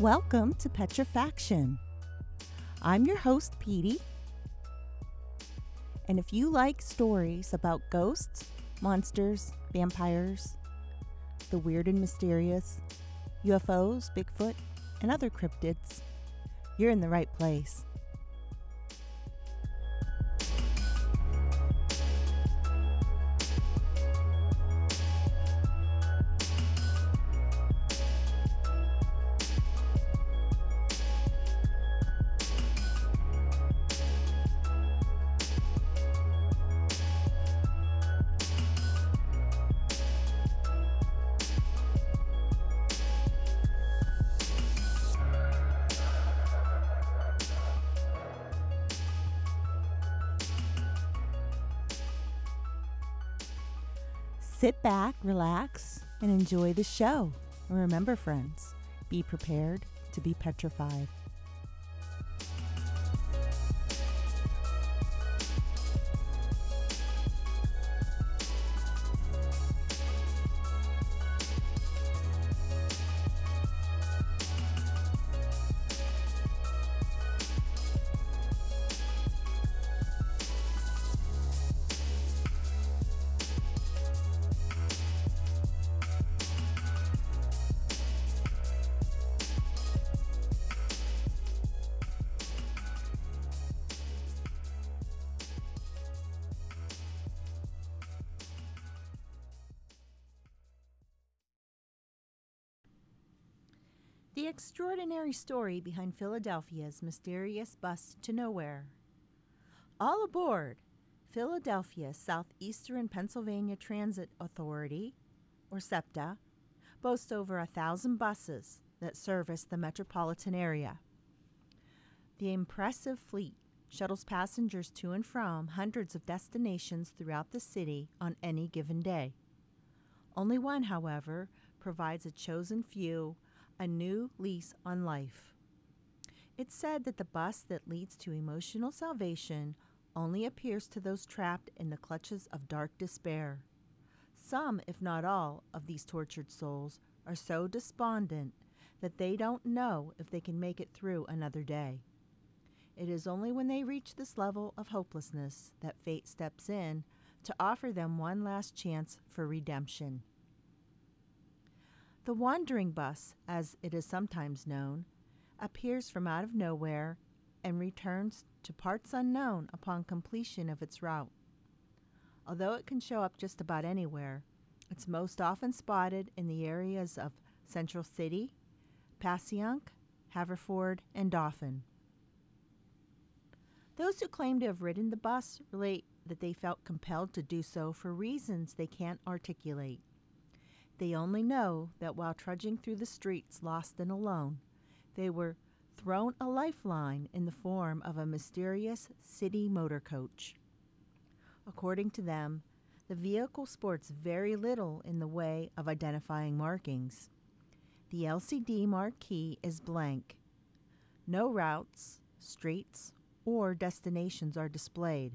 Welcome to Petrifaction. I'm your host, Petey. And if you like stories about ghosts, monsters, vampires, the weird and mysterious, UFOs, Bigfoot, and other cryptids, you're in the right place. Sit back, relax, and enjoy the show. And remember, friends, be prepared to be petrified. The extraordinary story behind Philadelphia's mysterious bus to nowhere. All aboard Philadelphia Southeastern Pennsylvania Transit Authority, or SEPTA, boasts over a thousand buses that service the metropolitan area. The impressive fleet shuttles passengers to and from hundreds of destinations throughout the city on any given day. Only one, however, provides a chosen few a new lease on life. It's said that the bus that leads to emotional salvation only appears to those trapped in the clutches of dark despair. Some, if not all, of these tortured souls are so despondent that they don't know if they can make it through another day. It is only when they reach this level of hopelessness that fate steps in to offer them one last chance for redemption. The wandering bus, as it is sometimes known, appears from out of nowhere and returns to parts unknown upon completion of its route. Although it can show up just about anywhere, it's most often spotted in the areas of Central City, Passyunk, Haverford, and Dauphin. Those who claim to have ridden the bus relate that they felt compelled to do so for reasons they can't articulate. They only know that while trudging through the streets lost and alone, they were thrown a lifeline in the form of a mysterious city motor coach. According to them, the vehicle sports very little in the way of identifying markings. The LCD marquee is blank. No routes, streets, or destinations are displayed.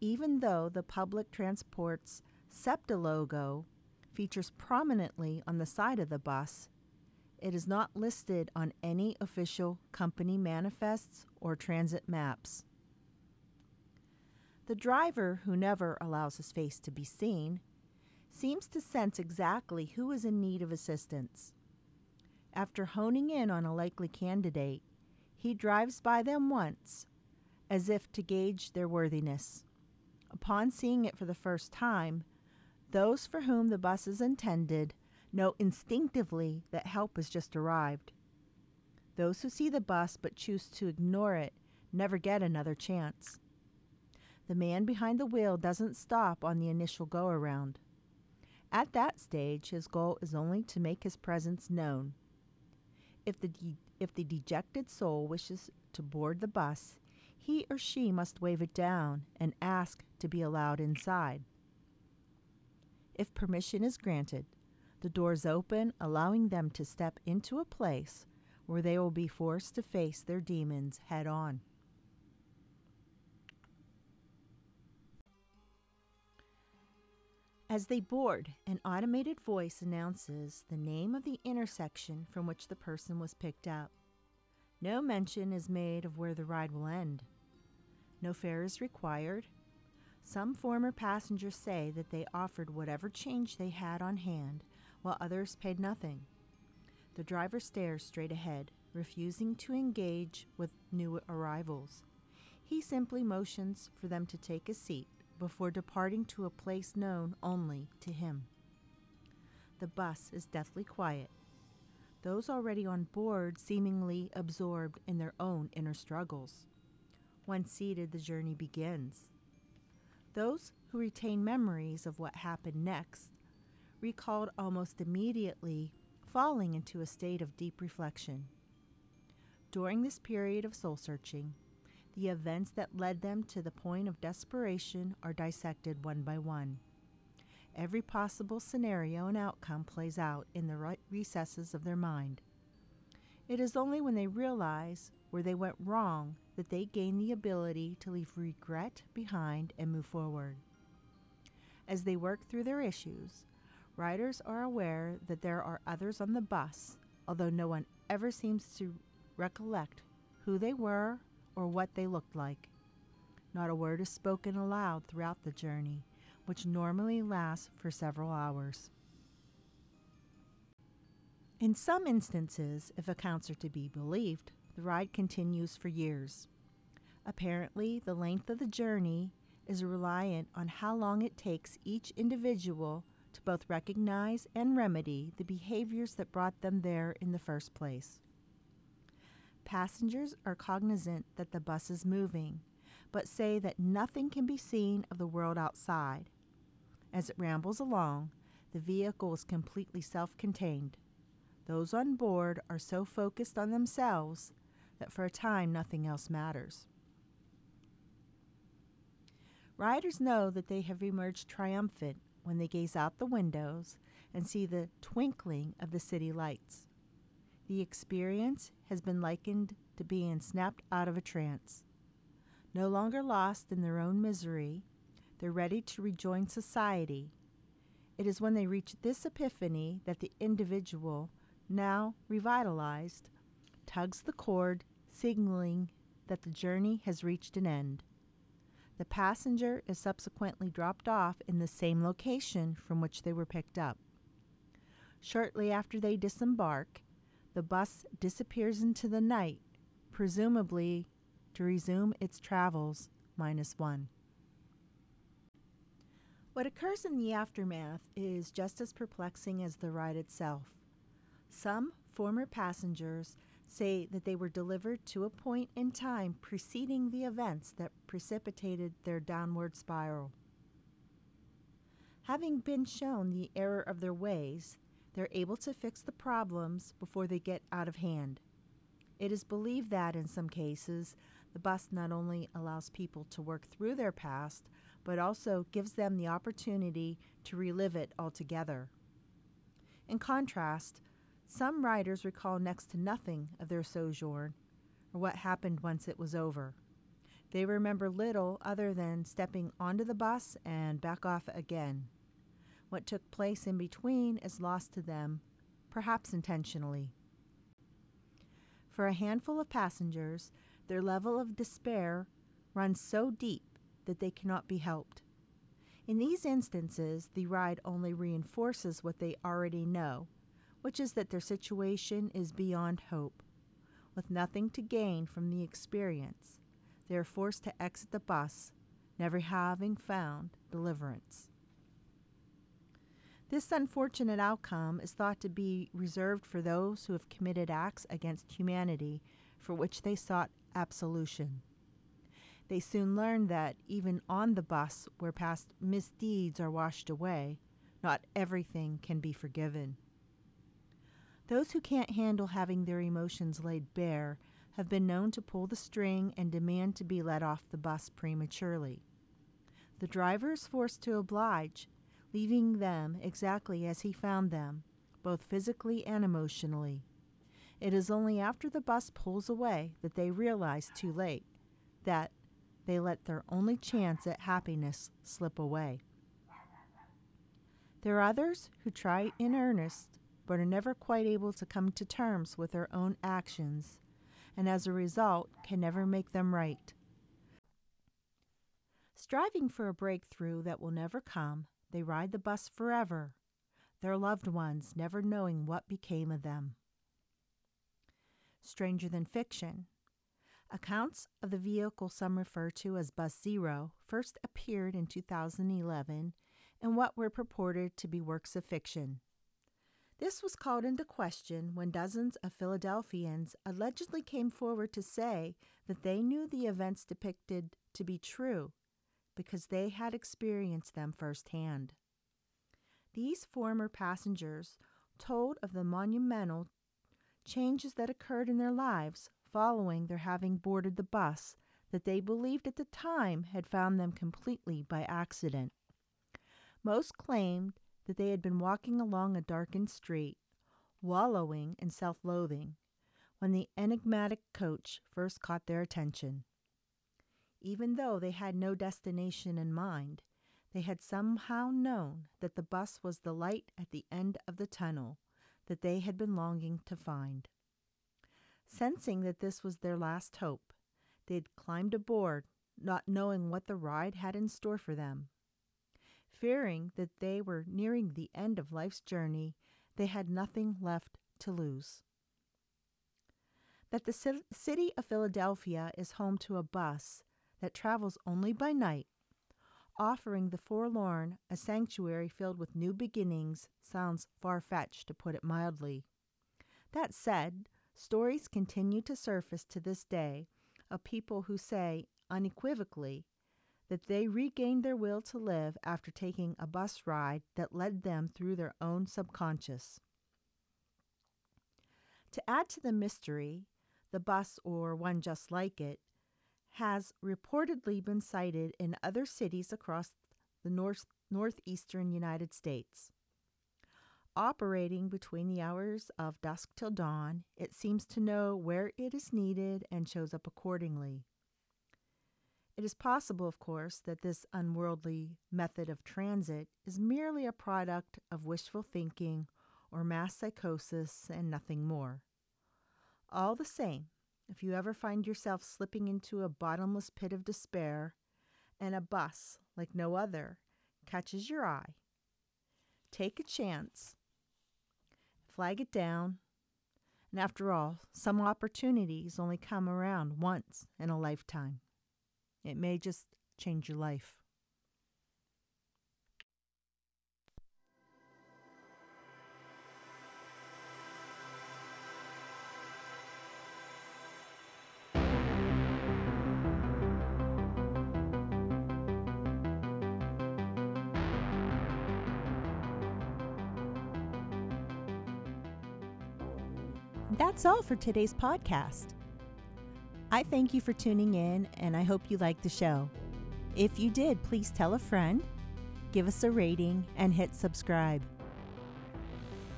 Even though the public transport's SEPTA logo features prominently on the side of the bus. It is not listed on any official company manifests or transit maps. The driver, who never allows his face to be seen, seems to sense exactly who is in need of assistance. After honing in on a likely candidate, he drives by them once, as if to gauge their worthiness. Upon seeing it for the first time, those for whom the bus is intended know instinctively that help has just arrived. Those who see the bus but choose to ignore it never get another chance. The man behind the wheel doesn't stop on the initial go around. At that stage, his goal is only to make his presence known. If the, de- if the dejected soul wishes to board the bus, he or she must wave it down and ask to be allowed inside. If permission is granted, the doors open, allowing them to step into a place where they will be forced to face their demons head on. As they board, an automated voice announces the name of the intersection from which the person was picked up. No mention is made of where the ride will end. No fare is required. Some former passengers say that they offered whatever change they had on hand, while others paid nothing. The driver stares straight ahead, refusing to engage with new arrivals. He simply motions for them to take a seat before departing to a place known only to him. The bus is deathly quiet. Those already on board seemingly absorbed in their own inner struggles. Once seated, the journey begins. Those who retain memories of what happened next recalled almost immediately falling into a state of deep reflection. During this period of soul searching, the events that led them to the point of desperation are dissected one by one. Every possible scenario and outcome plays out in the recesses of their mind. It is only when they realize where they went wrong that they gain the ability to leave regret behind and move forward. As they work through their issues, riders are aware that there are others on the bus, although no one ever seems to recollect who they were or what they looked like. Not a word is spoken aloud throughout the journey, which normally lasts for several hours. In some instances, if accounts are to be believed, the ride continues for years. Apparently, the length of the journey is reliant on how long it takes each individual to both recognize and remedy the behaviors that brought them there in the first place. Passengers are cognizant that the bus is moving, but say that nothing can be seen of the world outside. As it rambles along, the vehicle is completely self contained. Those on board are so focused on themselves that for a time nothing else matters. Riders know that they have emerged triumphant when they gaze out the windows and see the twinkling of the city lights. The experience has been likened to being snapped out of a trance. No longer lost in their own misery, they're ready to rejoin society. It is when they reach this epiphany that the individual, now revitalized, tugs the cord, signaling that the journey has reached an end. The passenger is subsequently dropped off in the same location from which they were picked up. Shortly after they disembark, the bus disappears into the night, presumably to resume its travels minus one. What occurs in the aftermath is just as perplexing as the ride itself. Some former passengers say that they were delivered to a point in time preceding the events that precipitated their downward spiral. Having been shown the error of their ways, they're able to fix the problems before they get out of hand. It is believed that, in some cases, the bus not only allows people to work through their past, but also gives them the opportunity to relive it altogether. In contrast, some writers recall next to nothing of their sojourn or what happened once it was over. They remember little other than stepping onto the bus and back off again. What took place in between is lost to them, perhaps intentionally. For a handful of passengers, their level of despair runs so deep that they cannot be helped. In these instances, the ride only reinforces what they already know, which is that their situation is beyond hope. With nothing to gain from the experience, they are forced to exit the bus, never having found deliverance. This unfortunate outcome is thought to be reserved for those who have committed acts against humanity for which they sought absolution. They soon learn that even on the bus where past misdeeds are washed away, not everything can be forgiven. Those who can't handle having their emotions laid bare have been known to pull the string and demand to be let off the bus prematurely. The driver is forced to oblige leaving them exactly as he found them, both physically and emotionally. It is only after the bus pulls away that they realize too late that they let their only chance at happiness slip away. There are others who try in earnest but are never quite able to come to terms with their own actions, and as a result can never make them right. Striving for a breakthrough that will never come, they ride the bus forever, their loved ones never knowing what became of them. Stranger Than Fiction. Accounts of the vehicle some refer to as Bus Zero first appeared in 2011 in what were purported to be works of fiction. This was called into question when dozens of Philadelphians allegedly came forward to say that they knew the events depicted to be true because they had experienced them firsthand. These former passengers told of the monumental changes that occurred in their lives following their having boarded the bus that they believed at the time had found them completely by accident. Most claimed that they had been walking along a darkened street, wallowing in self loathing, when the enigmatic coach first caught their attention. Even though they had no destination in mind, they had somehow known that the bus was the light at the end of the tunnel that they had been longing to find. Sensing that this was their last hope, they had climbed aboard, not knowing what the ride had in store for them. Fearing that they were nearing the end of life's journey, they had nothing left to lose. That the city of Philadelphia is home to a bus that travels only by night, offering the forlorn a sanctuary filled with new beginnings sounds far fetched, to put it mildly. That said, stories continue to surface to this day of people who say unequivocally that they regained their will to live after taking a bus ride that led them through their own subconscious. To add to the mystery, the bus, or one just like it, has reportedly been sighted in other cities across the north, northeastern United States. Operating between the hours of dusk till dawn, it seems to know where it is needed and shows up accordingly. It is possible, of course, that this unworldly method of transit is merely a product of wishful thinking or mass psychosis and nothing more. All the same, if you ever find yourself slipping into a bottomless pit of despair and a bus like no other catches your eye, take a chance, flag it down, and after all, some opportunities only come around once in a lifetime. It may just change your life. That's all for today's podcast. I thank you for tuning in and I hope you liked the show. If you did, please tell a friend, give us a rating, and hit subscribe.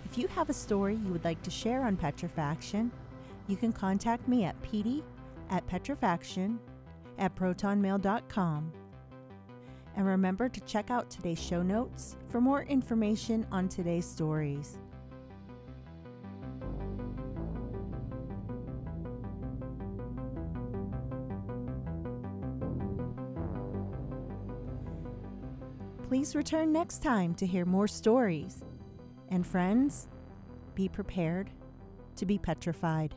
If you have a story you would like to share on Petrifaction, you can contact me at pd at petrifaction at protonmail.com. And remember to check out today's show notes for more information on today's stories. Please return next time to hear more stories. And friends, be prepared to be petrified.